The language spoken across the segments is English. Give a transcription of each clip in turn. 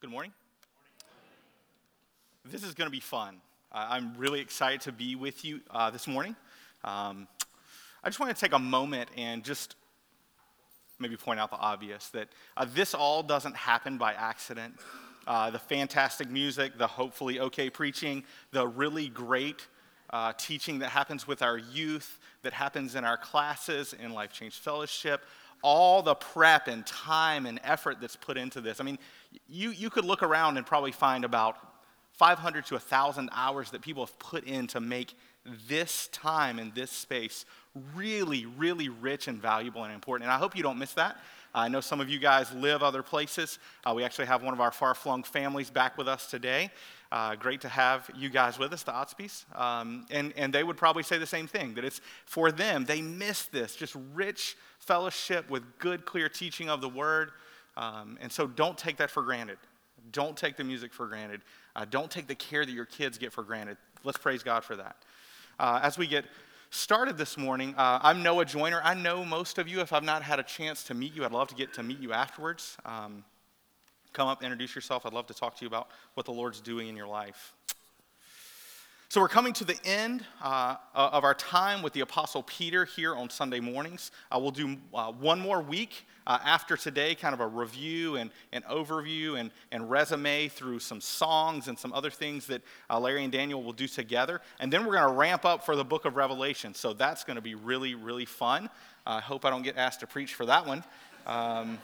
Good morning. This is going to be fun. I'm really excited to be with you uh, this morning. Um, I just want to take a moment and just maybe point out the obvious that uh, this all doesn't happen by accident. Uh, the fantastic music, the hopefully okay preaching, the really great uh, teaching that happens with our youth, that happens in our classes, in Life Change Fellowship, all the prep and time and effort that's put into this. I mean, you, you could look around and probably find about 500 to 1,000 hours that people have put in to make this time and this space really, really rich and valuable and important. And I hope you don't miss that. I know some of you guys live other places. Uh, we actually have one of our far flung families back with us today. Uh, great to have you guys with us, the Otspys. Um, and, and they would probably say the same thing that it's for them. They miss this, just rich fellowship with good, clear teaching of the word. Um, and so don't take that for granted. Don't take the music for granted. Uh, don't take the care that your kids get for granted. Let's praise God for that. Uh, as we get started this morning, uh, I'm Noah Joyner. I know most of you. If I've not had a chance to meet you, I'd love to get to meet you afterwards. Um, come up, introduce yourself. I'd love to talk to you about what the Lord's doing in your life. So, we're coming to the end uh, of our time with the Apostle Peter here on Sunday mornings. Uh, we'll do uh, one more week uh, after today, kind of a review and an overview and, and resume through some songs and some other things that uh, Larry and Daniel will do together. And then we're going to ramp up for the book of Revelation. So, that's going to be really, really fun. I hope I don't get asked to preach for that one. Um,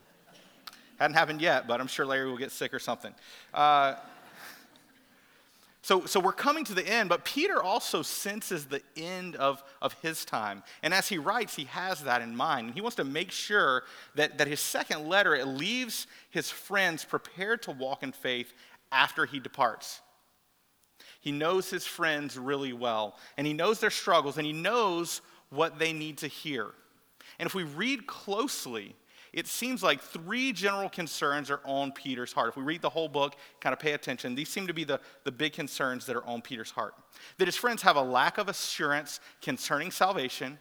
hadn't happened yet, but I'm sure Larry will get sick or something. So, so we're coming to the end, but Peter also senses the end of, of his time. And as he writes, he has that in mind. And he wants to make sure that, that his second letter, it leaves his friends prepared to walk in faith after he departs. He knows his friends really well, and he knows their struggles, and he knows what they need to hear. And if we read closely, it seems like three general concerns are on Peter's heart. If we read the whole book, kind of pay attention, these seem to be the, the big concerns that are on Peter's heart. That his friends have a lack of assurance concerning salvation,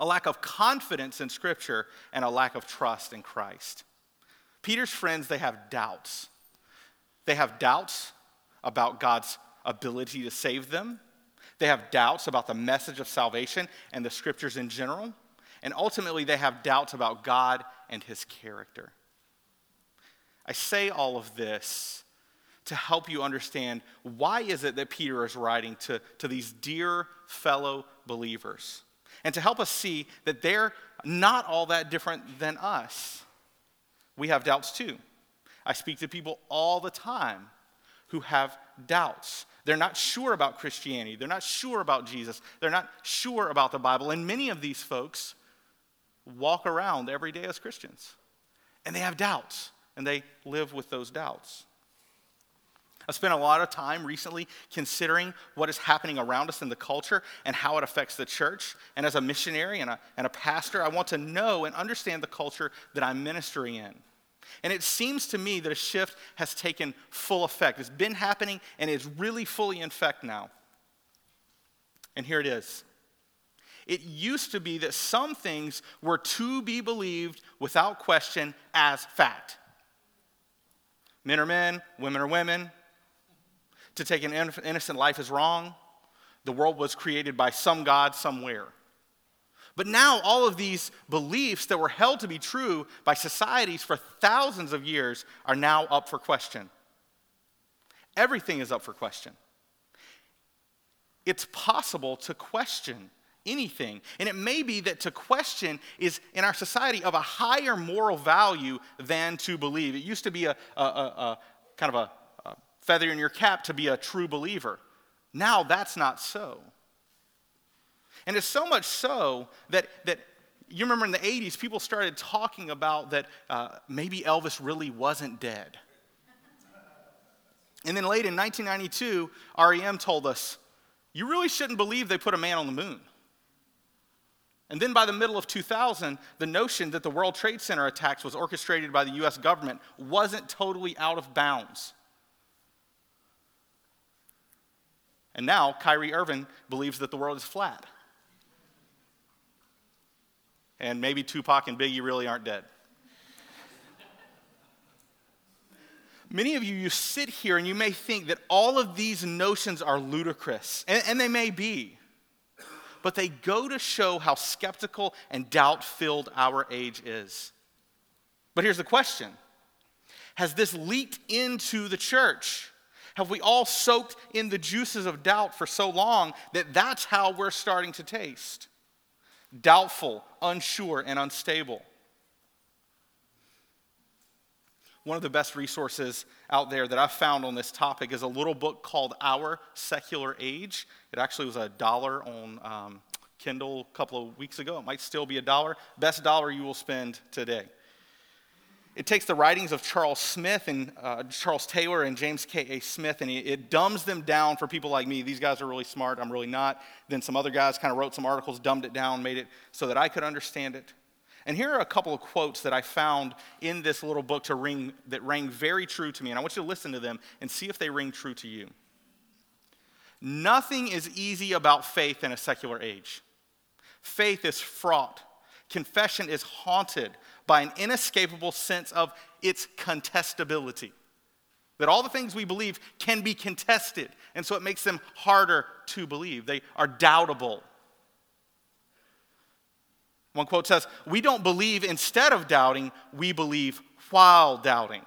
a lack of confidence in Scripture, and a lack of trust in Christ. Peter's friends, they have doubts. They have doubts about God's ability to save them. They have doubts about the message of salvation and the scriptures in general. And ultimately, they have doubts about God and his character. I say all of this to help you understand why is it that Peter is writing to, to these dear fellow believers. And to help us see that they're not all that different than us. We have doubts too. I speak to people all the time who have doubts. They're not sure about Christianity. They're not sure about Jesus. They're not sure about the Bible. And many of these folks walk around every day as Christians. And they have doubts, and they live with those doubts. I've spent a lot of time recently considering what is happening around us in the culture and how it affects the church. And as a missionary and a, and a pastor, I want to know and understand the culture that I'm ministering in. And it seems to me that a shift has taken full effect. It's been happening and it's really fully in effect now. And here it is it used to be that some things were to be believed without question as fact. Men are men, women are women. To take an innocent life is wrong. The world was created by some God somewhere. But now, all of these beliefs that were held to be true by societies for thousands of years are now up for question. Everything is up for question. It's possible to question anything. And it may be that to question is in our society of a higher moral value than to believe. It used to be a, a, a, a kind of a, feather in your cap to be a true believer. Now that's not so. And it's so much so that, that you remember in the 80s, people started talking about that uh, maybe Elvis really wasn't dead. And then late in 1992, REM told us, you really shouldn't believe they put a man on the moon. And then by the middle of 2000, the notion that the World Trade Center attacks was orchestrated by the US government wasn't totally out of bounds. And now Kyrie Irving believes that the world is flat. And maybe Tupac and Biggie really aren't dead. Many of you, you sit here and you may think that all of these notions are ludicrous, and, and they may be, but they go to show how skeptical and doubt filled our age is. But here's the question Has this leaked into the church? Have we all soaked in the juices of doubt for so long that that's how we're starting to taste? Doubtful, unsure, and unstable. One of the best resources out there that I've found on this topic is a little book called Our Secular Age. It actually was a dollar on um, Kindle a couple of weeks ago. It might still be a dollar. Best dollar you will spend today. It takes the writings of Charles Smith and uh, Charles Taylor and James K.A. Smith, and it dumbs them down for people like me. These guys are really smart. I'm really not. Then some other guys kind of wrote some articles, dumbed it down, made it so that I could understand it. And here are a couple of quotes that I found in this little book to ring that rang very true to me. And I want you to listen to them and see if they ring true to you. Nothing is easy about faith in a secular age. Faith is fraught. Confession is haunted by an inescapable sense of its contestability. That all the things we believe can be contested, and so it makes them harder to believe. They are doubtable. One quote says, We don't believe instead of doubting, we believe while doubting.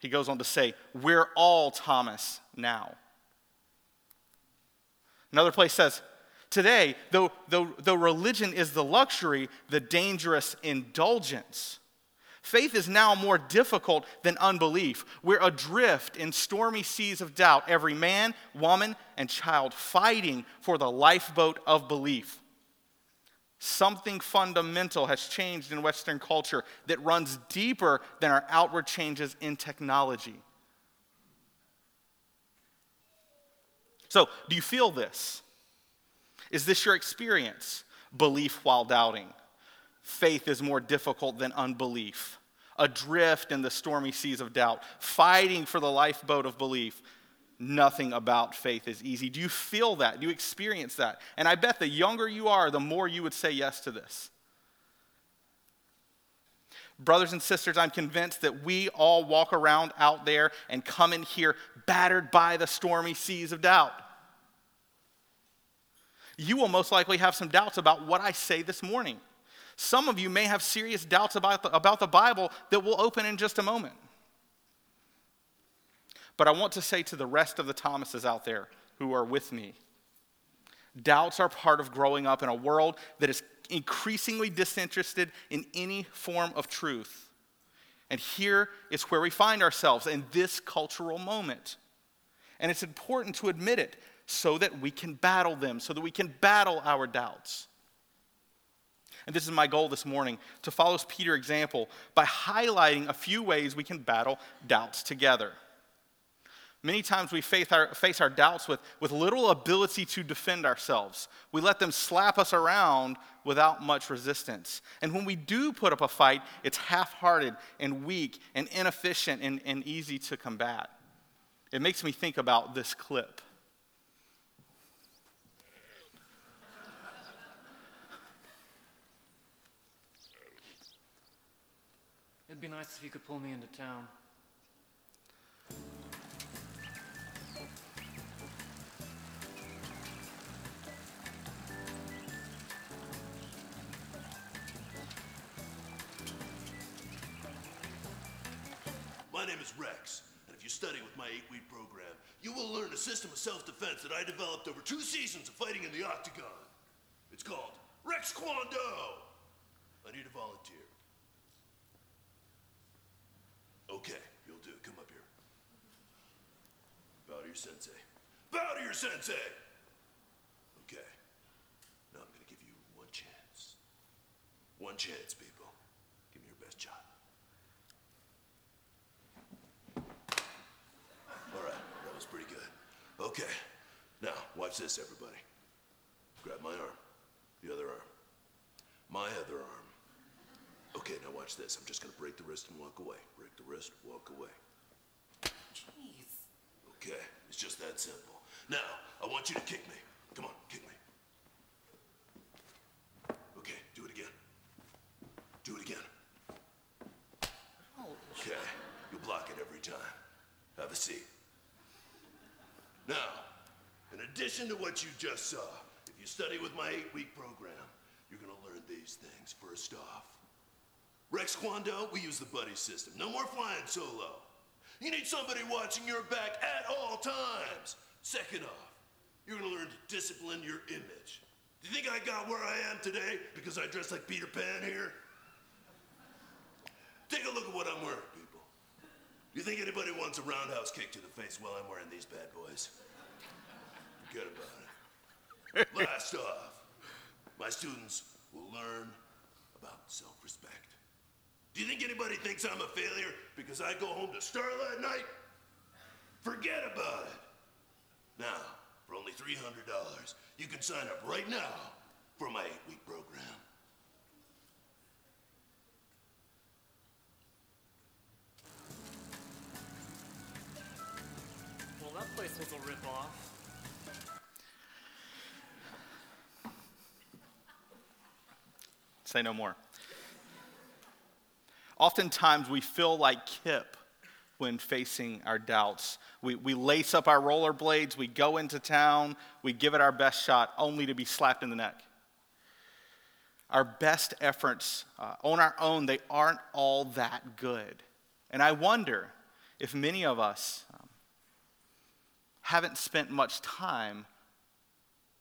He goes on to say, We're all Thomas now. Another place says, Today, though, though, though religion is the luxury, the dangerous indulgence, faith is now more difficult than unbelief. We're adrift in stormy seas of doubt, every man, woman, and child fighting for the lifeboat of belief. Something fundamental has changed in Western culture that runs deeper than our outward changes in technology. So, do you feel this? Is this your experience? Belief while doubting. Faith is more difficult than unbelief. Adrift in the stormy seas of doubt, fighting for the lifeboat of belief nothing about faith is easy. Do you feel that? Do you experience that? And I bet the younger you are, the more you would say yes to this. Brothers and sisters, I'm convinced that we all walk around out there and come in here battered by the stormy seas of doubt. You will most likely have some doubts about what I say this morning. Some of you may have serious doubts about the, about the Bible that we'll open in just a moment. But I want to say to the rest of the Thomases out there who are with me doubts are part of growing up in a world that is increasingly disinterested in any form of truth. And here is where we find ourselves in this cultural moment. And it's important to admit it so that we can battle them, so that we can battle our doubts. And this is my goal this morning to follow Peter's example by highlighting a few ways we can battle doubts together. Many times we face our, face our doubts with, with little ability to defend ourselves. We let them slap us around without much resistance. And when we do put up a fight, it's half hearted and weak and inefficient and, and easy to combat. It makes me think about this clip. It'd be nice if you could pull me into town. My name is Rex, and if you study with my eight week program, you will learn a system of self defense that I developed over two seasons of fighting in the octagon. It's called Rex Kwon Do. I need a volunteer. Okay, you'll do. Come up here. Bow to your sensei. Bow to your sensei! Okay. Now I'm gonna give you one chance. One chance, people. Give me your best shot. All right, that was pretty good. Okay, now watch this, everybody. Grab my arm, the other arm, my other arm. Okay, now watch this. I'm just gonna break the wrist and walk away. Break the wrist, walk away. Jeez. Okay, it's just that simple. Now, I want you to kick me. Come on, kick me. Okay, do it again. Do it again. Okay, you'll block it every time. Have a seat. Now, in addition to what you just saw, if you study with my eight week program, you're going to learn these things. First off, Rex Kwon Do, we use the buddy system. No more flying solo. You need somebody watching your back at all times. Second off, you're going to learn to discipline your image. Do you think I got where I am today because I dress like Peter Pan here? Take a look at what I'm wearing, people. Do you think anybody wants a roundhouse kick to the face while I'm wearing these bad boys? Forget about it. Last off, my students will learn about self respect. Do you think anybody thinks I'm a failure because I go home to Starlight Night? Forget about it. Now, for only $300, you can sign up right now for my eight week program. Well, that place was a ripoff. Say no more. Oftentimes we feel like Kip when facing our doubts. We, we lace up our rollerblades, we go into town, we give it our best shot, only to be slapped in the neck. Our best efforts uh, on our own, they aren't all that good. And I wonder if many of us um, haven't spent much time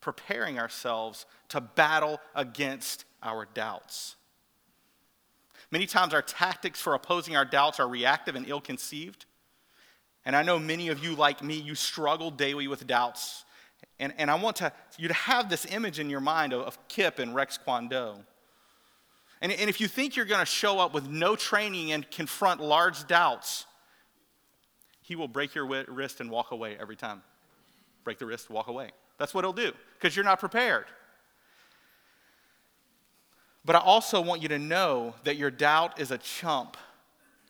preparing ourselves to battle against our doubts. Many times, our tactics for opposing our doubts are reactive and ill conceived. And I know many of you, like me, you struggle daily with doubts. And, and I want to, you to have this image in your mind of, of Kip and Rex Kwon Do. And, and if you think you're going to show up with no training and confront large doubts, he will break your wrist and walk away every time. Break the wrist, walk away. That's what it'll do because you're not prepared. But I also want you to know that your doubt is a chump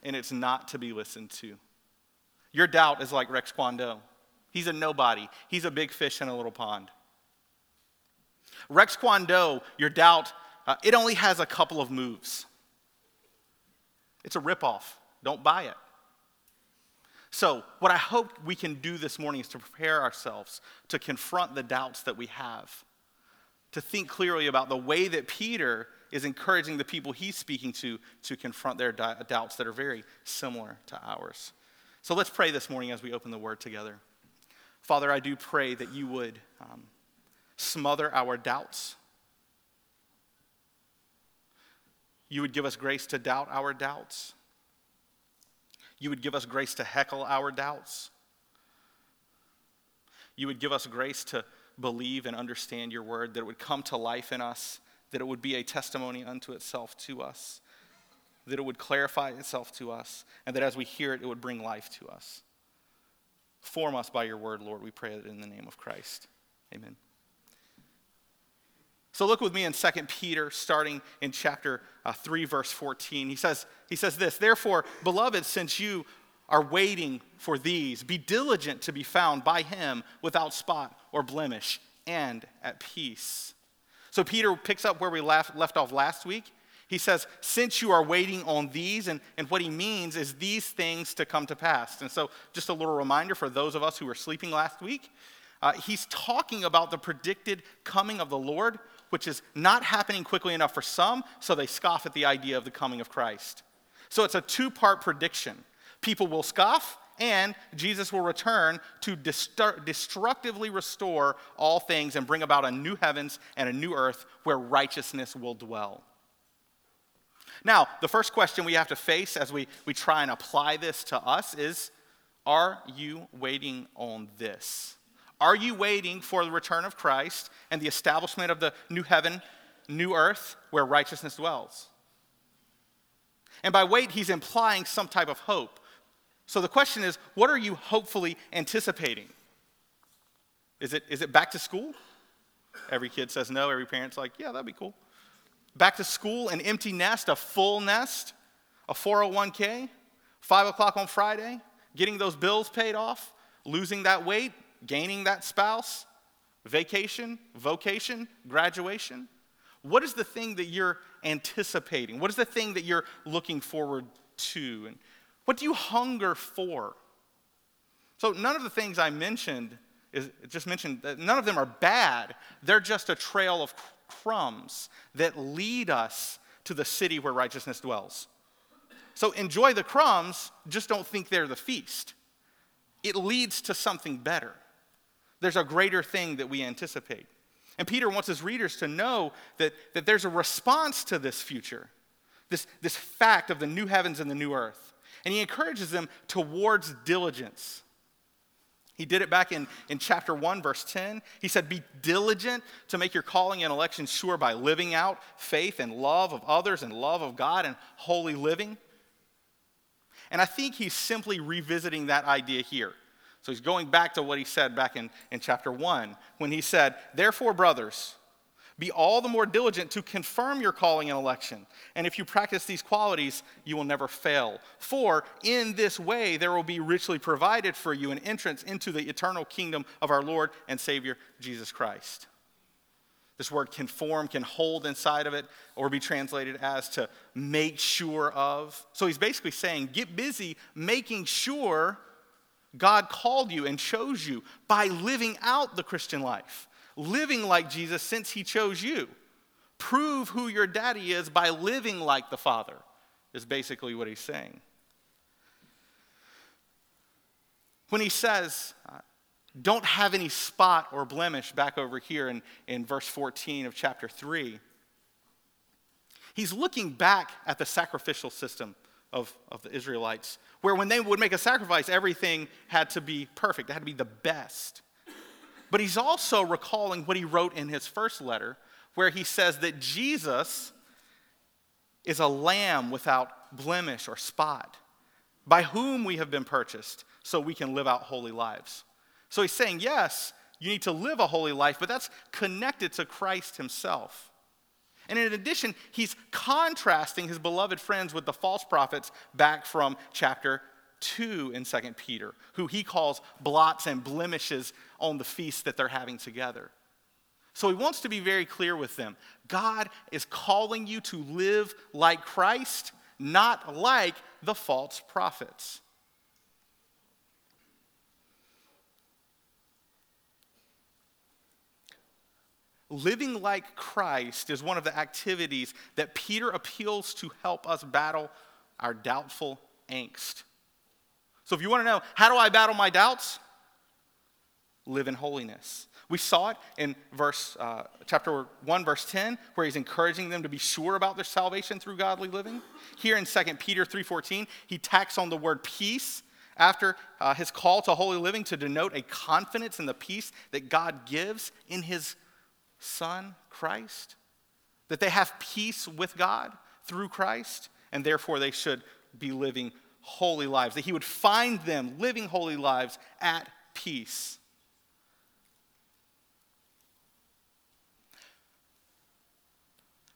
and it's not to be listened to. Your doubt is like Rex Kwon Do. He's a nobody, he's a big fish in a little pond. Rex Kwon Do, your doubt, uh, it only has a couple of moves. It's a ripoff. Don't buy it. So, what I hope we can do this morning is to prepare ourselves to confront the doubts that we have, to think clearly about the way that Peter is encouraging the people he's speaking to to confront their doubts that are very similar to ours. So let's pray this morning as we open the word together. Father, I do pray that you would um, smother our doubts. You would give us grace to doubt our doubts. You would give us grace to heckle our doubts. You would give us grace to believe and understand your word, that it would come to life in us that it would be a testimony unto itself to us, that it would clarify itself to us, and that as we hear it, it would bring life to us. Form us by your word, Lord. We pray it in the name of Christ. Amen. So look with me in 2 Peter, starting in chapter uh, 3, verse 14. He says, he says this Therefore, beloved, since you are waiting for these, be diligent to be found by him without spot or blemish and at peace so Peter picks up where we left, left off last week. He says, Since you are waiting on these, and, and what he means is these things to come to pass. And so, just a little reminder for those of us who were sleeping last week, uh, he's talking about the predicted coming of the Lord, which is not happening quickly enough for some, so they scoff at the idea of the coming of Christ. So, it's a two part prediction. People will scoff, and Jesus will return to destructively restore all things and bring about a new heavens and a new earth where righteousness will dwell. Now, the first question we have to face as we, we try and apply this to us is Are you waiting on this? Are you waiting for the return of Christ and the establishment of the new heaven, new earth where righteousness dwells? And by wait, he's implying some type of hope so the question is what are you hopefully anticipating? Is it, is it back to school? Every kid says no. Every parent's like, yeah, that'd be cool. Back to school, an empty nest, a full nest, a 401k, 5 o'clock on Friday, getting those bills paid off, losing that weight, gaining that spouse, vacation, vocation, graduation. What is the thing that you're anticipating? What is the thing that you're looking forward to? And what do you hunger for? So none of the things I mentioned is just mentioned none of them are bad. They're just a trail of crumbs that lead us to the city where righteousness dwells. So enjoy the crumbs, just don't think they're the feast. It leads to something better. There's a greater thing that we anticipate. And Peter wants his readers to know that, that there's a response to this future, this, this fact of the new heavens and the new earth. And he encourages them towards diligence. He did it back in, in chapter 1, verse 10. He said, Be diligent to make your calling and election sure by living out faith and love of others and love of God and holy living. And I think he's simply revisiting that idea here. So he's going back to what he said back in, in chapter 1 when he said, Therefore, brothers, be all the more diligent to confirm your calling and election. And if you practice these qualities, you will never fail. For in this way there will be richly provided for you an entrance into the eternal kingdom of our Lord and Savior Jesus Christ. This word conform can hold inside of it or be translated as to make sure of. So he's basically saying, get busy making sure God called you and chose you by living out the Christian life, living like Jesus since he chose you. Prove who your daddy is by living like the Father, is basically what he's saying. When he says, uh, don't have any spot or blemish back over here in, in verse 14 of chapter 3, he's looking back at the sacrificial system of, of the Israelites, where when they would make a sacrifice, everything had to be perfect, it had to be the best. But he's also recalling what he wrote in his first letter, where he says that Jesus is a lamb without blemish or spot, by whom we have been purchased, so we can live out holy lives. So he's saying, yes, you need to live a holy life, but that's connected to Christ himself. And in addition, he's contrasting his beloved friends with the false prophets back from chapter 2 in 2 Peter, who he calls blots and blemishes on the feast that they're having together. So he wants to be very clear with them. God is calling you to live like Christ, not like the false prophets. Living like Christ is one of the activities that Peter appeals to help us battle our doubtful angst. So, if you want to know, how do I battle my doubts? Live in holiness. We saw it in verse, uh, chapter 1, verse 10, where he's encouraging them to be sure about their salvation through godly living. Here in 2 Peter 3.14, he tacks on the word peace after uh, his call to holy living to denote a confidence in the peace that God gives in his Son, Christ, that they have peace with God through Christ, and therefore they should be living holy lives, that He would find them living holy lives at peace.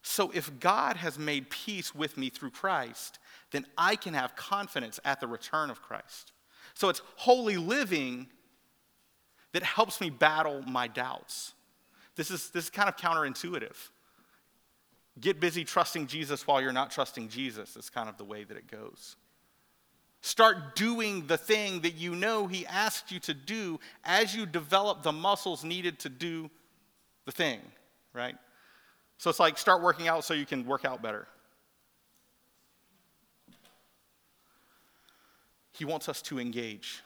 So, if God has made peace with me through Christ, then I can have confidence at the return of Christ. So, it's holy living that helps me battle my doubts. This is, this is kind of counterintuitive. Get busy trusting Jesus while you're not trusting Jesus, is kind of the way that it goes. Start doing the thing that you know He asked you to do as you develop the muscles needed to do the thing, right? So it's like start working out so you can work out better. He wants us to engage.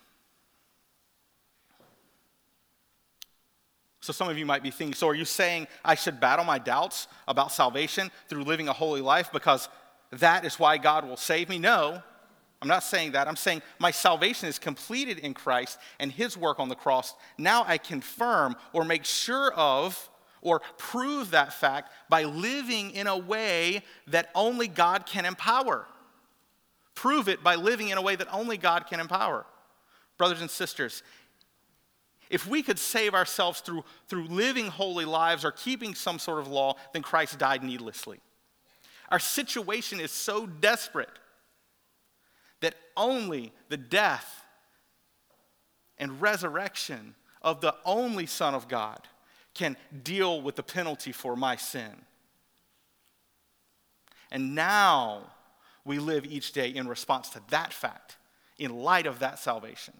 So some of you might be thinking, so are you saying I should battle my doubts about salvation through living a holy life because that is why God will save me? No, I'm not saying that. I'm saying my salvation is completed in Christ and his work on the cross. Now I confirm or make sure of or prove that fact by living in a way that only God can empower. Prove it by living in a way that only God can empower. Brothers and sisters, if we could save ourselves through, through living holy lives or keeping some sort of law, then Christ died needlessly. Our situation is so desperate that only the death and resurrection of the only Son of God can deal with the penalty for my sin. And now we live each day in response to that fact, in light of that salvation.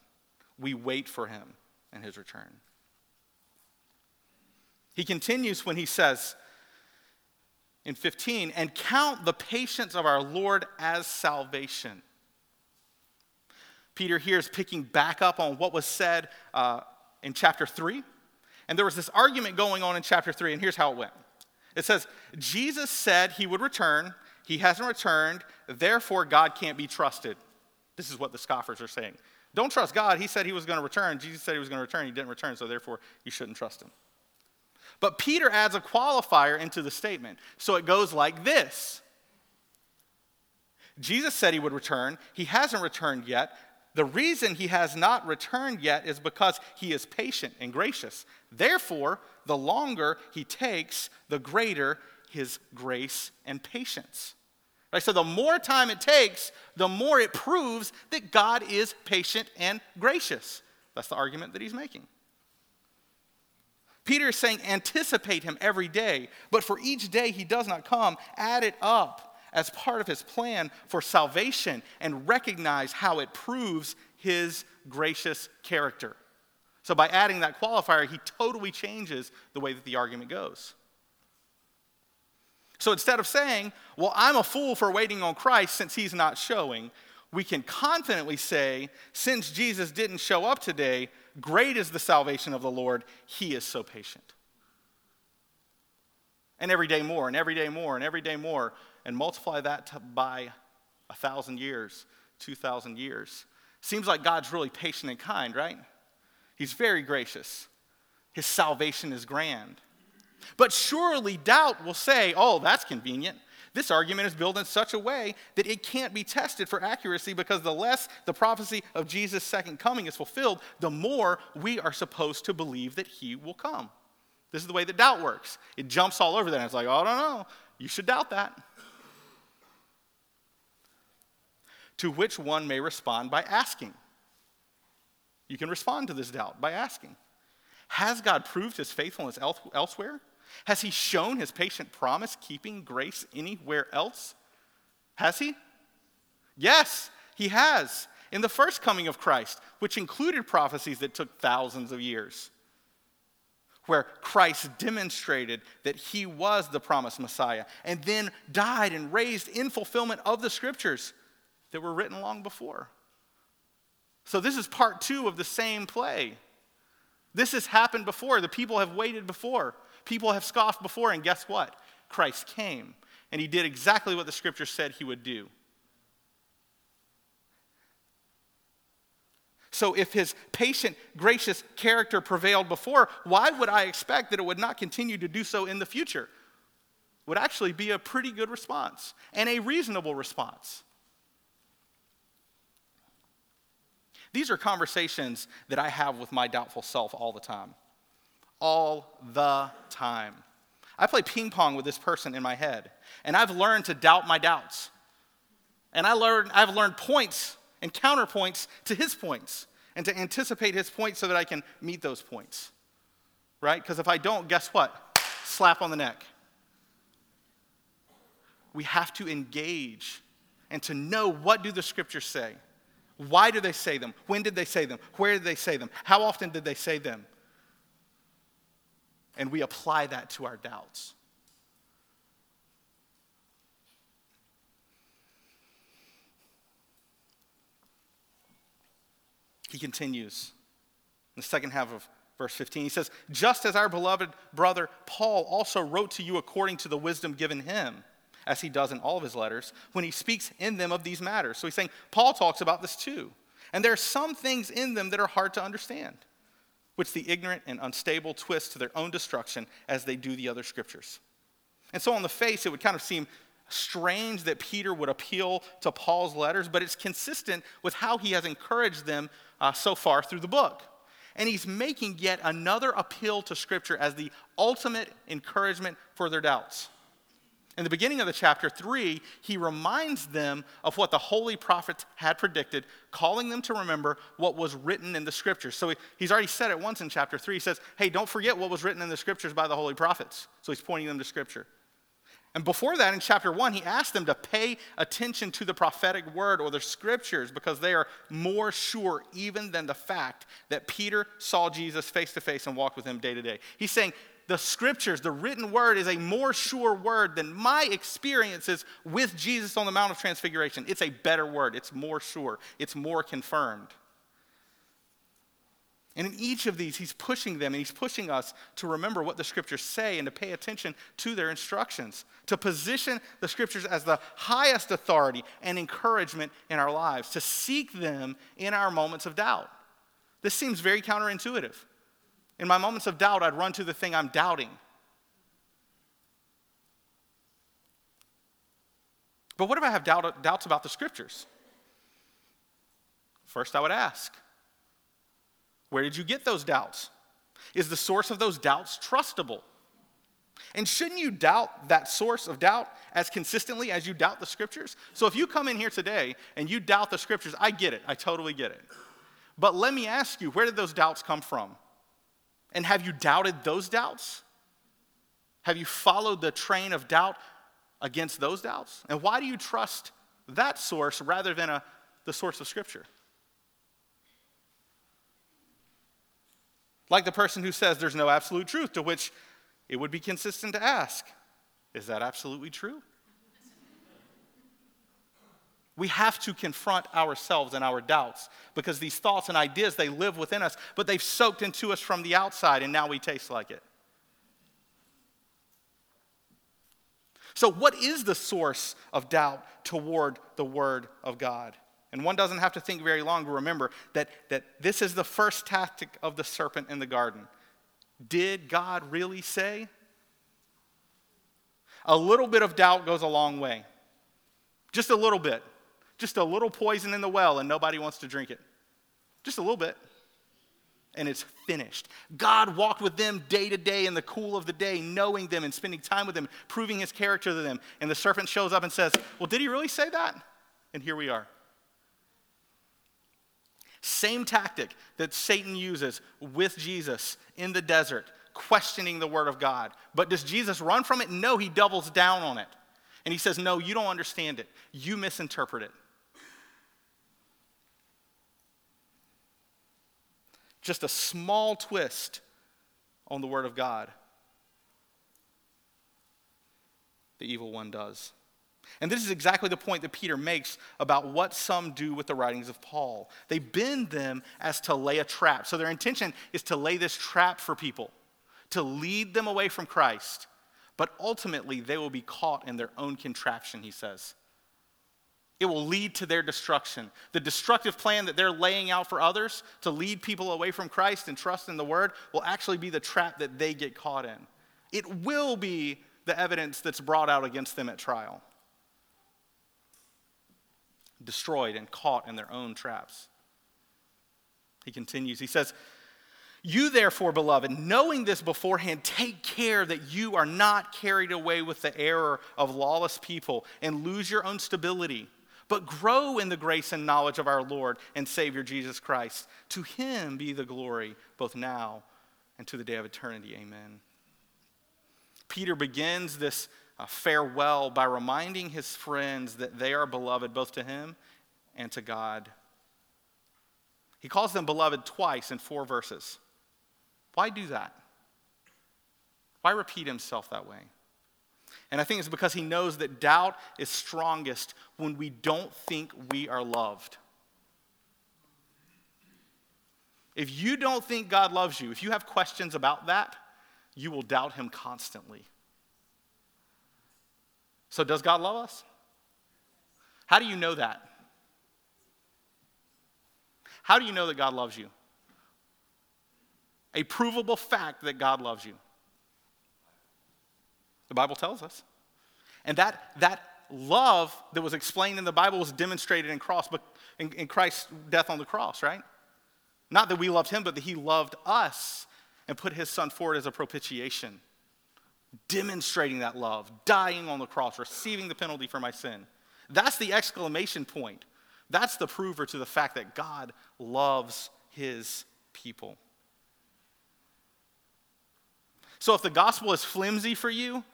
we wait for him and his return. He continues when he says in 15, and count the patience of our Lord as salvation. Peter here is picking back up on what was said uh, in chapter 3. And there was this argument going on in chapter 3, and here's how it went. It says, Jesus said he would return. He hasn't returned. Therefore, God can't be trusted. This is what the scoffers are saying. Don't trust God. He said he was going to return. Jesus said he was going to return. He didn't return, so therefore, you shouldn't trust him. But Peter adds a qualifier into the statement. So it goes like this Jesus said he would return. He hasn't returned yet. The reason he has not returned yet is because he is patient and gracious. Therefore, the longer he takes, the greater his grace and patience. Right? So, the more time it takes, the more it proves that God is patient and gracious. That's the argument that he's making. Peter is saying, anticipate him every day, but for each day he does not come, add it up as part of his plan for salvation and recognize how it proves his gracious character. So, by adding that qualifier, he totally changes the way that the argument goes. So, instead of saying, Well, I'm a fool for waiting on Christ since he's not showing, we can confidently say, Since Jesus didn't show up today, great is the salvation of the Lord. He is so patient. And every day more, and every day more, and every day more, and multiply that by a thousand years, 2,000 years. Seems like God's really patient and kind, right? He's very gracious. His salvation is grand. But surely doubt will say, oh, that's convenient. This argument is built in such a way that it can't be tested for accuracy because the less the prophecy of Jesus' second coming is fulfilled, the more we are supposed to believe that he will come. This is the way that doubt works. It jumps all over that. And it's like, oh, no, no, you should doubt that. To which one may respond by asking. You can respond to this doubt by asking Has God proved his faithfulness elsewhere? Has he shown his patient promise keeping grace anywhere else? Has he? Yes, he has. In the first coming of Christ, which included prophecies that took thousands of years, where Christ demonstrated that he was the promised Messiah and then died and raised in fulfillment of the scriptures that were written long before. So, this is part two of the same play. This has happened before. The people have waited before. People have scoffed before, and guess what? Christ came, and he did exactly what the scripture said he would do. So, if his patient, gracious character prevailed before, why would I expect that it would not continue to do so in the future? Would actually be a pretty good response and a reasonable response. These are conversations that I have with my doubtful self all the time all the time. I play ping pong with this person in my head, and I've learned to doubt my doubts. And I learned, I've learned points and counterpoints to his points, and to anticipate his points so that I can meet those points. Right? Because if I don't, guess what? Slap on the neck. We have to engage and to know what do the scriptures say? Why do they say them? When did they say them? Where did they say them? How often did they say them? And we apply that to our doubts. He continues in the second half of verse 15. He says, Just as our beloved brother Paul also wrote to you according to the wisdom given him, as he does in all of his letters, when he speaks in them of these matters. So he's saying, Paul talks about this too. And there are some things in them that are hard to understand which the ignorant and unstable twist to their own destruction as they do the other scriptures. And so, on the face, it would kind of seem strange that Peter would appeal to Paul's letters, but it's consistent with how he has encouraged them uh, so far through the book. And he's making yet another appeal to Scripture as the ultimate encouragement for their doubts. In the beginning of the chapter 3, he reminds them of what the holy prophets had predicted, calling them to remember what was written in the scriptures. So he's already said it once in chapter 3. He says, Hey, don't forget what was written in the scriptures by the holy prophets. So he's pointing them to scripture. And before that, in chapter one, he asked them to pay attention to the prophetic word or the scriptures because they are more sure even than the fact that Peter saw Jesus face to face and walked with him day to day. He's saying, the scriptures, the written word, is a more sure word than my experiences with Jesus on the Mount of Transfiguration. It's a better word, it's more sure, it's more confirmed. And in each of these, he's pushing them and he's pushing us to remember what the scriptures say and to pay attention to their instructions, to position the scriptures as the highest authority and encouragement in our lives, to seek them in our moments of doubt. This seems very counterintuitive. In my moments of doubt, I'd run to the thing I'm doubting. But what if I have doubt, doubts about the scriptures? First, I would ask, where did you get those doubts? Is the source of those doubts trustable? And shouldn't you doubt that source of doubt as consistently as you doubt the scriptures? So if you come in here today and you doubt the scriptures, I get it. I totally get it. But let me ask you, where did those doubts come from? And have you doubted those doubts? Have you followed the train of doubt against those doubts? And why do you trust that source rather than a, the source of scripture? Like the person who says there's no absolute truth, to which it would be consistent to ask, is that absolutely true? We have to confront ourselves and our doubts because these thoughts and ideas, they live within us, but they've soaked into us from the outside and now we taste like it. So, what is the source of doubt toward the Word of God? And one doesn't have to think very long to remember that, that this is the first tactic of the serpent in the garden. Did God really say? A little bit of doubt goes a long way. Just a little bit. Just a little poison in the well, and nobody wants to drink it. Just a little bit. And it's finished. God walked with them day to day in the cool of the day, knowing them and spending time with them, proving his character to them. And the serpent shows up and says, Well, did he really say that? And here we are. Same tactic that Satan uses with Jesus in the desert, questioning the word of God. But does Jesus run from it? No, he doubles down on it. And he says, No, you don't understand it. You misinterpret it. Just a small twist on the word of God. The evil one does. And this is exactly the point that Peter makes about what some do with the writings of Paul. They bend them as to lay a trap. So their intention is to lay this trap for people, to lead them away from Christ. But ultimately, they will be caught in their own contraption, he says. It will lead to their destruction. The destructive plan that they're laying out for others to lead people away from Christ and trust in the word will actually be the trap that they get caught in. It will be the evidence that's brought out against them at trial destroyed and caught in their own traps. He continues, he says, You therefore, beloved, knowing this beforehand, take care that you are not carried away with the error of lawless people and lose your own stability, but grow in the grace and knowledge of our Lord and Savior Jesus Christ. To him be the glory both now and to the day of eternity. Amen. Peter begins this uh, farewell by reminding his friends that they are beloved both to him and to God. He calls them beloved twice in four verses. Why do that? Why repeat himself that way? And I think it's because he knows that doubt is strongest when we don't think we are loved. If you don't think God loves you, if you have questions about that, you will doubt him constantly. So, does God love us? How do you know that? How do you know that God loves you? A provable fact that God loves you. The Bible tells us. And that, that love that was explained in the Bible was demonstrated in, cross, but in, in Christ's death on the cross, right? Not that we loved him, but that he loved us and put his son forward as a propitiation demonstrating that love, dying on the cross, receiving the penalty for my sin. That's the exclamation point. That's the prover to the fact that God loves his people. So if the gospel is flimsy for you,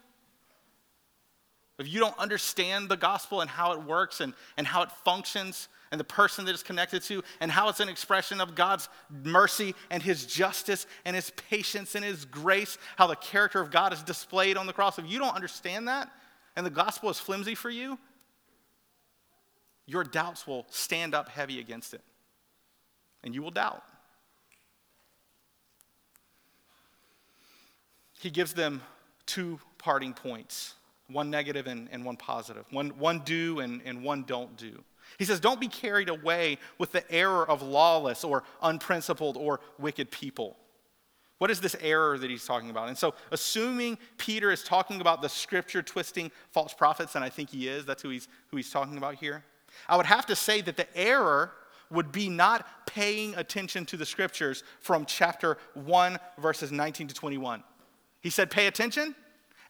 if you don't understand the gospel and how it works and, and how it functions and the person that it's connected to and how it's an expression of God's mercy and his justice and his patience and his grace, how the character of God is displayed on the cross, if you don't understand that and the gospel is flimsy for you, your doubts will stand up heavy against it. And you will doubt. He gives them two parting points one negative and, and one positive, one, one do and, and one don't do. He says, Don't be carried away with the error of lawless or unprincipled or wicked people. What is this error that he's talking about? And so, assuming Peter is talking about the scripture twisting false prophets, and I think he is, that's who he's, who he's talking about here, I would have to say that the error would be not paying attention to the scriptures from chapter 1, verses 19 to 21. He said, Pay attention.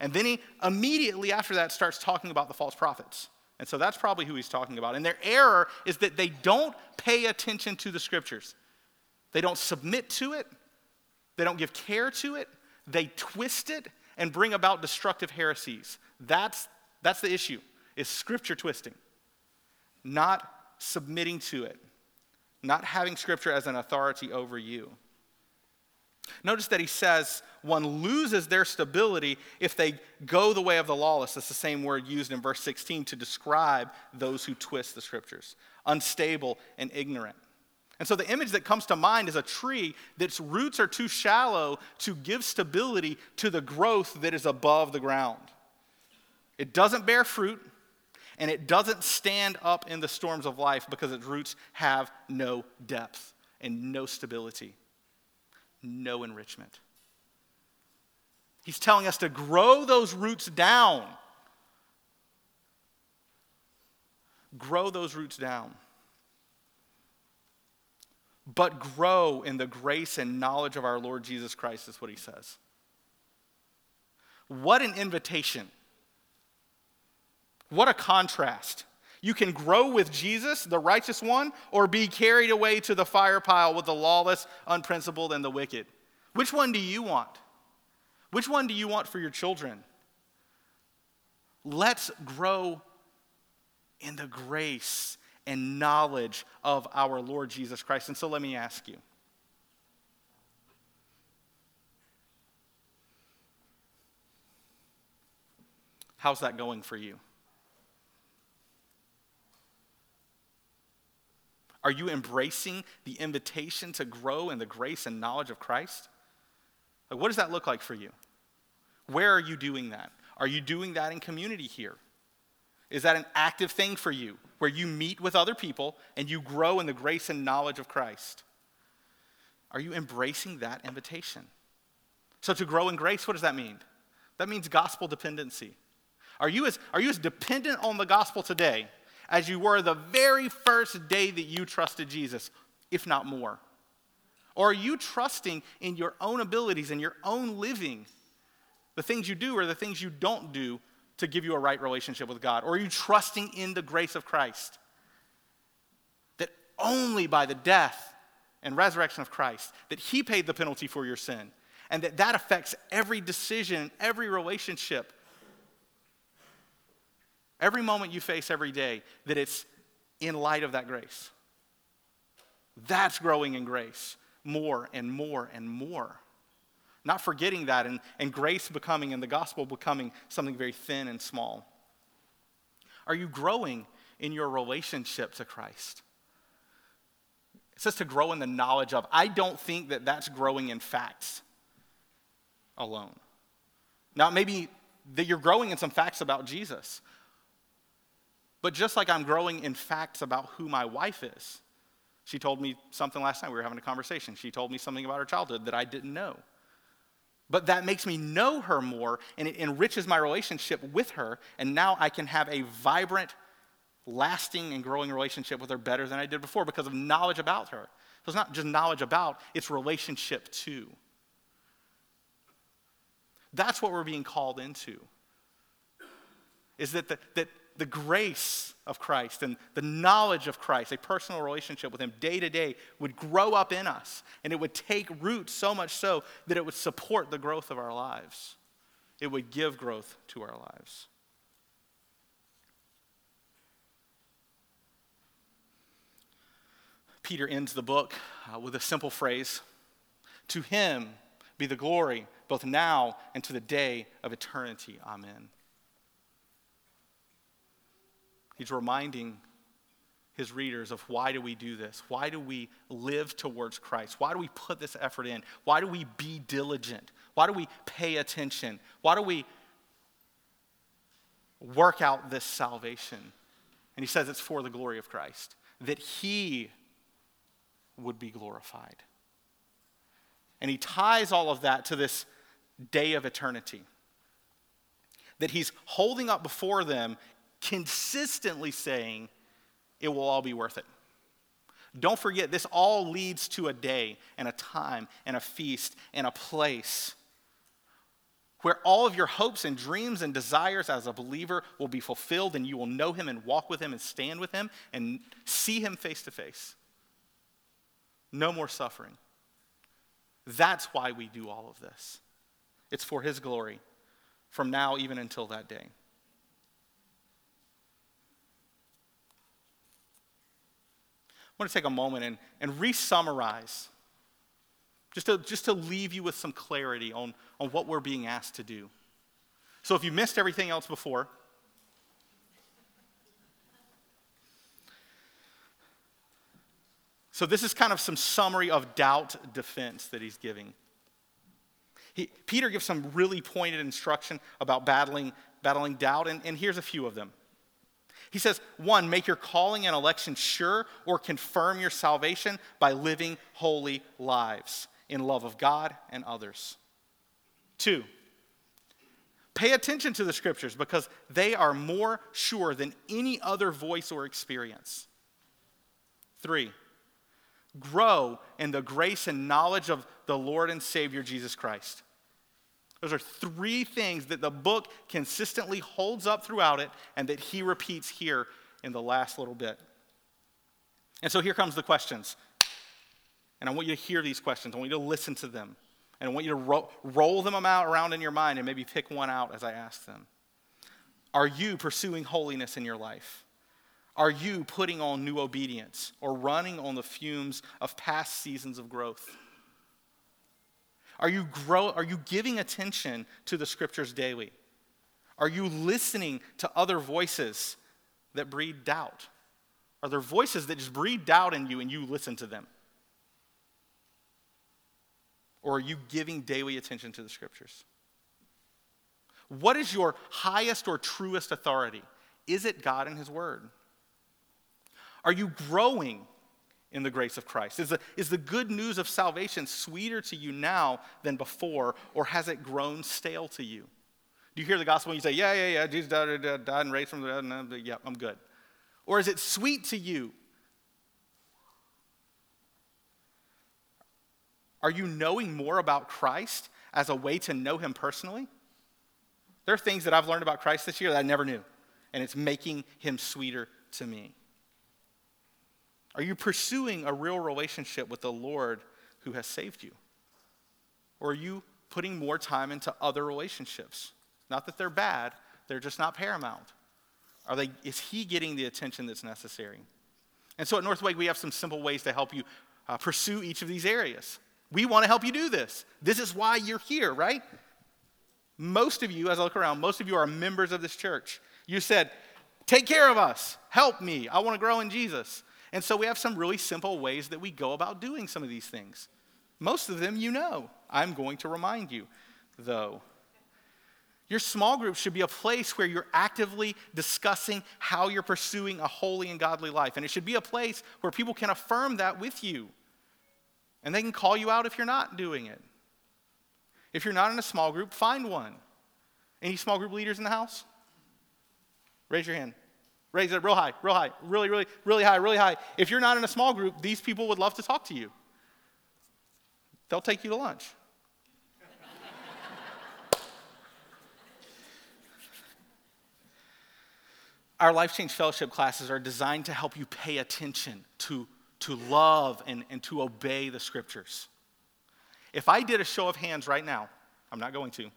And then he immediately after that starts talking about the false prophets. And so that's probably who he's talking about. And their error is that they don't pay attention to the scriptures, they don't submit to it, they don't give care to it, they twist it and bring about destructive heresies. That's, that's the issue, is scripture twisting, not submitting to it, not having scripture as an authority over you. Notice that he says one loses their stability if they go the way of the lawless. That's the same word used in verse 16 to describe those who twist the scriptures unstable and ignorant. And so the image that comes to mind is a tree that's roots are too shallow to give stability to the growth that is above the ground. It doesn't bear fruit and it doesn't stand up in the storms of life because its roots have no depth and no stability no enrichment. He's telling us to grow those roots down. Grow those roots down. But grow in the grace and knowledge of our Lord Jesus Christ, is what he says. What an invitation. What a contrast. You can grow with Jesus, the righteous one, or be carried away to the fire pile with the lawless, unprincipled, and the wicked. Which one do you want? Which one do you want for your children? Let's grow in the grace and knowledge of our Lord Jesus Christ. And so let me ask you how's that going for you? Are you embracing the invitation to grow in the grace and knowledge of Christ? Like, what does that look like for you? Where are you doing that? Are you doing that in community here? Is that an active thing for you where you meet with other people and you grow in the grace and knowledge of Christ? Are you embracing that invitation? So, to grow in grace, what does that mean? That means gospel dependency. Are you as, are you as dependent on the gospel today as you were the very first day that you trusted Jesus, if not more? Or are you trusting in your own abilities and your own living, the things you do or the things you don't do to give you a right relationship with God? Or are you trusting in the grace of Christ? That only by the death and resurrection of Christ, that He paid the penalty for your sin, and that that affects every decision, every relationship Every moment you face every day, that it's in light of that grace. That's growing in grace more and more and more. Not forgetting that and, and grace becoming and the gospel becoming something very thin and small. Are you growing in your relationship to Christ? It says to grow in the knowledge of. I don't think that that's growing in facts alone. Now, maybe that you're growing in some facts about Jesus, but just like I'm growing in facts about who my wife is, she told me something last night. We were having a conversation. She told me something about her childhood that I didn't know. But that makes me know her more and it enriches my relationship with her. And now I can have a vibrant, lasting, and growing relationship with her better than I did before because of knowledge about her. So it's not just knowledge about, it's relationship to. That's what we're being called into. Is that, the, that the grace of Christ and the knowledge of Christ, a personal relationship with Him day to day, would grow up in us. And it would take root so much so that it would support the growth of our lives. It would give growth to our lives. Peter ends the book uh, with a simple phrase To Him be the glory, both now and to the day of eternity. Amen. He's reminding his readers of why do we do this? Why do we live towards Christ? Why do we put this effort in? Why do we be diligent? Why do we pay attention? Why do we work out this salvation? And he says it's for the glory of Christ, that he would be glorified. And he ties all of that to this day of eternity. That he's holding up before them, consistently saying, it will all be worth it. Don't forget, this all leads to a day and a time and a feast and a place where all of your hopes and dreams and desires as a believer will be fulfilled and you will know him and walk with him and stand with him and see him face to face. No more suffering. That's why we do all of this. It's for his glory from now even until that day. Want to take a moment and, and re summarize, just to, just to leave you with some clarity on, on what we're being asked to do. So if you missed everything else before, so this is kind of some summary of doubt defense that he's giving. He, Peter gives some really pointed instruction about battling, battling doubt, and, and here's a few of them. He says, one, make your calling and election sure or confirm your salvation by living holy lives in love of God and others. Two, pay attention to the scriptures because they are more sure than any other voice or experience. Three, grow in the grace and knowledge of the Lord and Savior Jesus Christ. Those are three things that the book consistently holds up throughout it and that he repeats here in the last little bit. And so here comes the questions. And I want you to hear these questions. I want you to listen to them. And I want you to ro- roll them out around in your mind and maybe pick one out as I ask them. Are you pursuing holiness in your life? Are you putting on new obedience or running on the fumes of past seasons of growth? Are you, grow, are you giving attention to the scriptures daily? Are you listening to other voices that breed doubt? Are there voices that just breed doubt in you and you listen to them? Or are you giving daily attention to the scriptures? What is your highest or truest authority? Is it God and His Word? Are you growing in the grace of Christ? Is the, is the good news of salvation sweeter to you now than before, or has it grown stale to you? Do you hear the gospel and you say, Yeah, yeah, yeah, Jesus died, died, died and raised from the dead, yeah, I'm good? Or is it sweet to you? Are you knowing more about Christ as a way to know him personally? There are things that I've learned about Christ this year that I never knew, and it's making him sweeter to me. Are you pursuing a real relationship with the Lord who has saved you? Or are you putting more time into other relationships? Not that they're bad, they're just not paramount. Are they, is he getting the attention that's necessary? And so at Northwake, we have some simple ways to help you uh, pursue each of these areas. We want to help you do this. This is why you're here, right? Most of you, as I look around, most of you are members of this church. You said, Take care of us, help me, I want to grow in Jesus. And so we have some really simple ways that we go about doing some of these things. Most of them you know. I'm going to remind you, though. Your small group should be a place where you're actively discussing how you're pursuing a holy and godly life. And it should be a place where people can affirm that with you. And they can call you out if you're not doing it. If you're not in a small group, find one. Any small group leaders in the house? Raise your hand. Raise it real high, real high, really, really, really high, really high. If you're not in a small group, these people would love to talk to you. They'll take you to lunch. Our Life Change Fellowship classes are designed to help you pay attention, to, to love, and, and to obey the scriptures. If I did a show of hands right now, I'm not going to,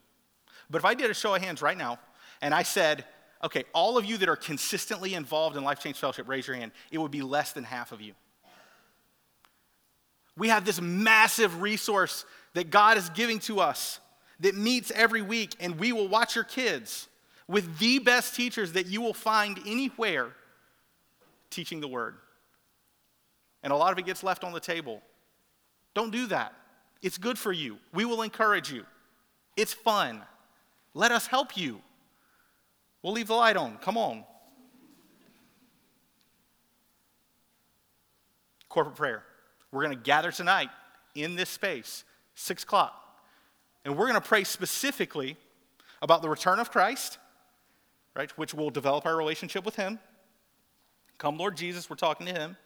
but if I did a show of hands right now and I said, okay, all of you that are consistently involved in Life Change Fellowship, raise your hand. It would be less than half of you. We have this massive resource that God is giving to us that meets every week, and we will watch your kids with the best teachers that you will find anywhere teaching the word. And a lot of it gets left on the table. Don't do that. It's good for you. We will encourage you. It's fun. Let us help you. We'll leave the light on. Come on. Corporate prayer. We're going to gather tonight in this space, 6 o'clock. And we're going to pray specifically about the return of Christ, right, which will develop our relationship with Him. Come, Lord Jesus, we're talking to Him.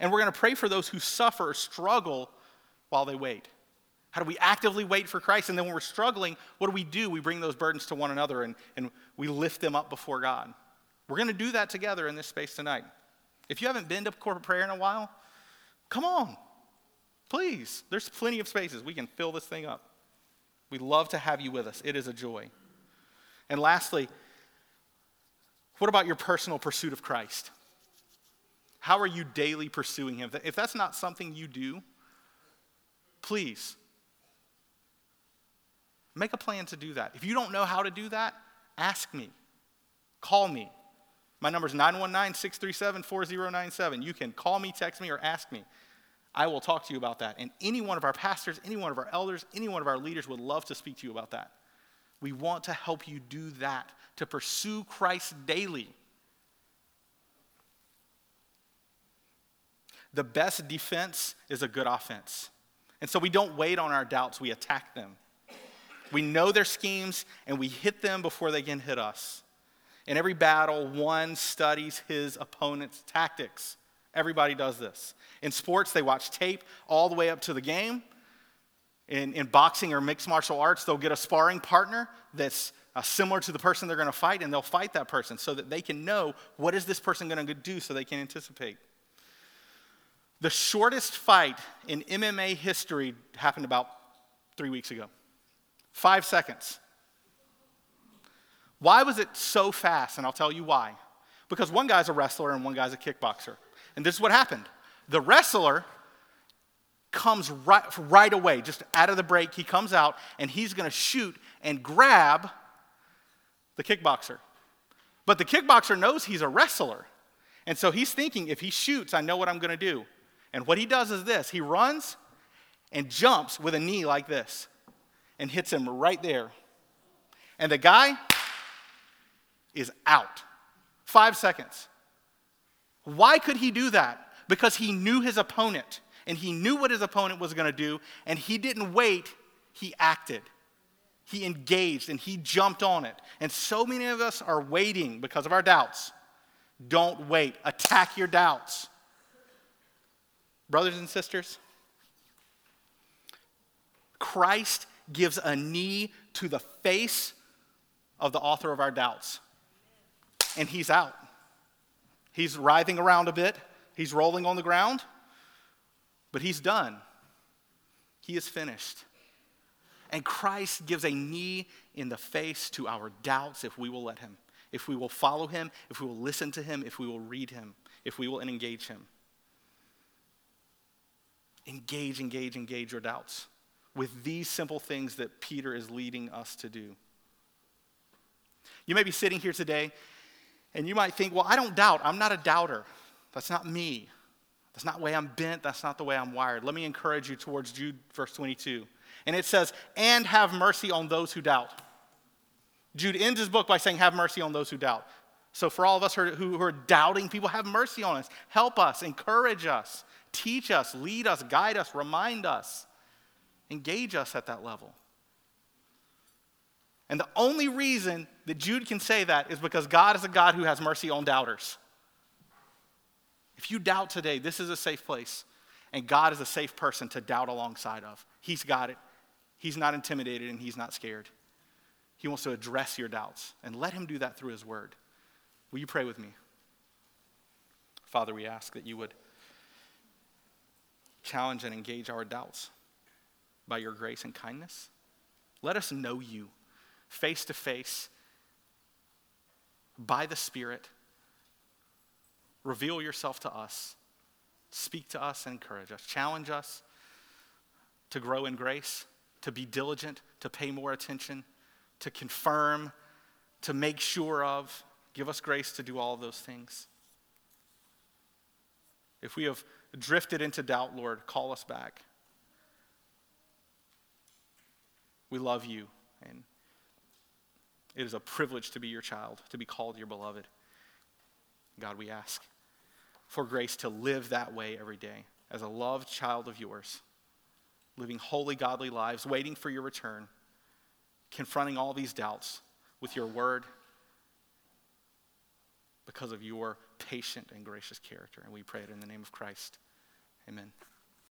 And we're going to pray for those who suffer or struggle while they wait. How do we actively wait for Christ? And then when we're struggling, what do we do? We bring those burdens to one another and, and we lift them up before God. We're going to do that together in this space tonight. If you haven't been to corporate prayer in a while, come on. Please. There's plenty of spaces. We can fill this thing up. We love to have you with us. It is a joy. And lastly, what about your personal pursuit of Christ? How are you daily pursuing Him? If that's not something you do, please make a plan to do that. If you don't know how to do that, ask me. Call me. My number is 919 637 4097. You can call me, text me, or ask me. I will talk to you about that. And any one of our pastors, any one of our elders, any one of our leaders would love to speak to you about that. We want to help you do that, to pursue Christ daily. The best defense is a good offense. And so we don't wait on our doubts, we attack them. We know their schemes and we hit them before they can hit us. In every battle, one studies his opponent's tactics. Everybody does this. In sports, they watch tape all the way up to the game. In, in boxing or mixed martial arts, they'll get a sparring partner that's uh, similar to the person they're going to fight, and they'll fight that person so that they can know what is this person going to do so they can anticipate. The shortest fight in MMA history happened about three weeks ago. Five seconds. Why was it so fast? And I'll tell you why. Because one guy's a wrestler and one guy's a kickboxer. And this is what happened the wrestler comes right, right away, just out of the break. He comes out and he's going to shoot and grab the kickboxer. But the kickboxer knows he's a wrestler. And so he's thinking, if he shoots, I know what I'm going to do. And what he does is this he runs and jumps with a knee like this and hits him right there. And the guy is out. Five seconds. Why could he do that? Because he knew his opponent and he knew what his opponent was going to do, and he didn't wait, he acted. He engaged and he jumped on it. And so many of us are waiting because of our doubts. Don't wait, attack your doubts. Brothers and sisters, Christ gives a knee to the face of the author of our doubts. And he's out. He's writhing around a bit, he's rolling on the ground, but he's done. He is finished. And Christ gives a knee in the face to our doubts if we will let him, if we will follow him, if we will listen to him, if we will read him, if we will engage him. Engage, engage, engage your doubts with these simple things that Peter is leading us to do. You may be sitting here today and you might think, well, I don't doubt. I'm not a doubter. That's not me. That's not the way I'm bent. That's not the way I'm wired. Let me encourage you towards Jude, verse 22. And it says, and have mercy on those who doubt. Jude ends his book by saying, have mercy on those who doubt. So, for all of us who are, doubting people, have mercy on us. Help us, encourage us, teach us, lead us, guide us, remind us, engage us at that level. And the only reason that Jude can say that is because God is a God who has mercy on doubters. If you doubt today, this is a safe place. And God is a safe person to doubt alongside of. He's got it. He's not intimidated and he's not scared. He wants to address your doubts and let him do that through his word. Will you pray with me? Father, we ask that you would challenge and engage our doubts by your grace and kindness. Let us know you face to face by the Spirit. Reveal yourself to us. Speak to us and encourage us. Challenge us to grow in grace, to be diligent, to pay more attention, to confirm, to make sure of. Give us grace to do all those things. If we have drifted into doubt, Lord, call us back. We love you, and it is a privilege to be your child, to be called your beloved. God, we ask for grace to live that way every day as a loved child of yours, living holy, godly lives, waiting for your return, confronting all these doubts with your word because of your patient and gracious character. And we pray it in the name of Christ. Amen.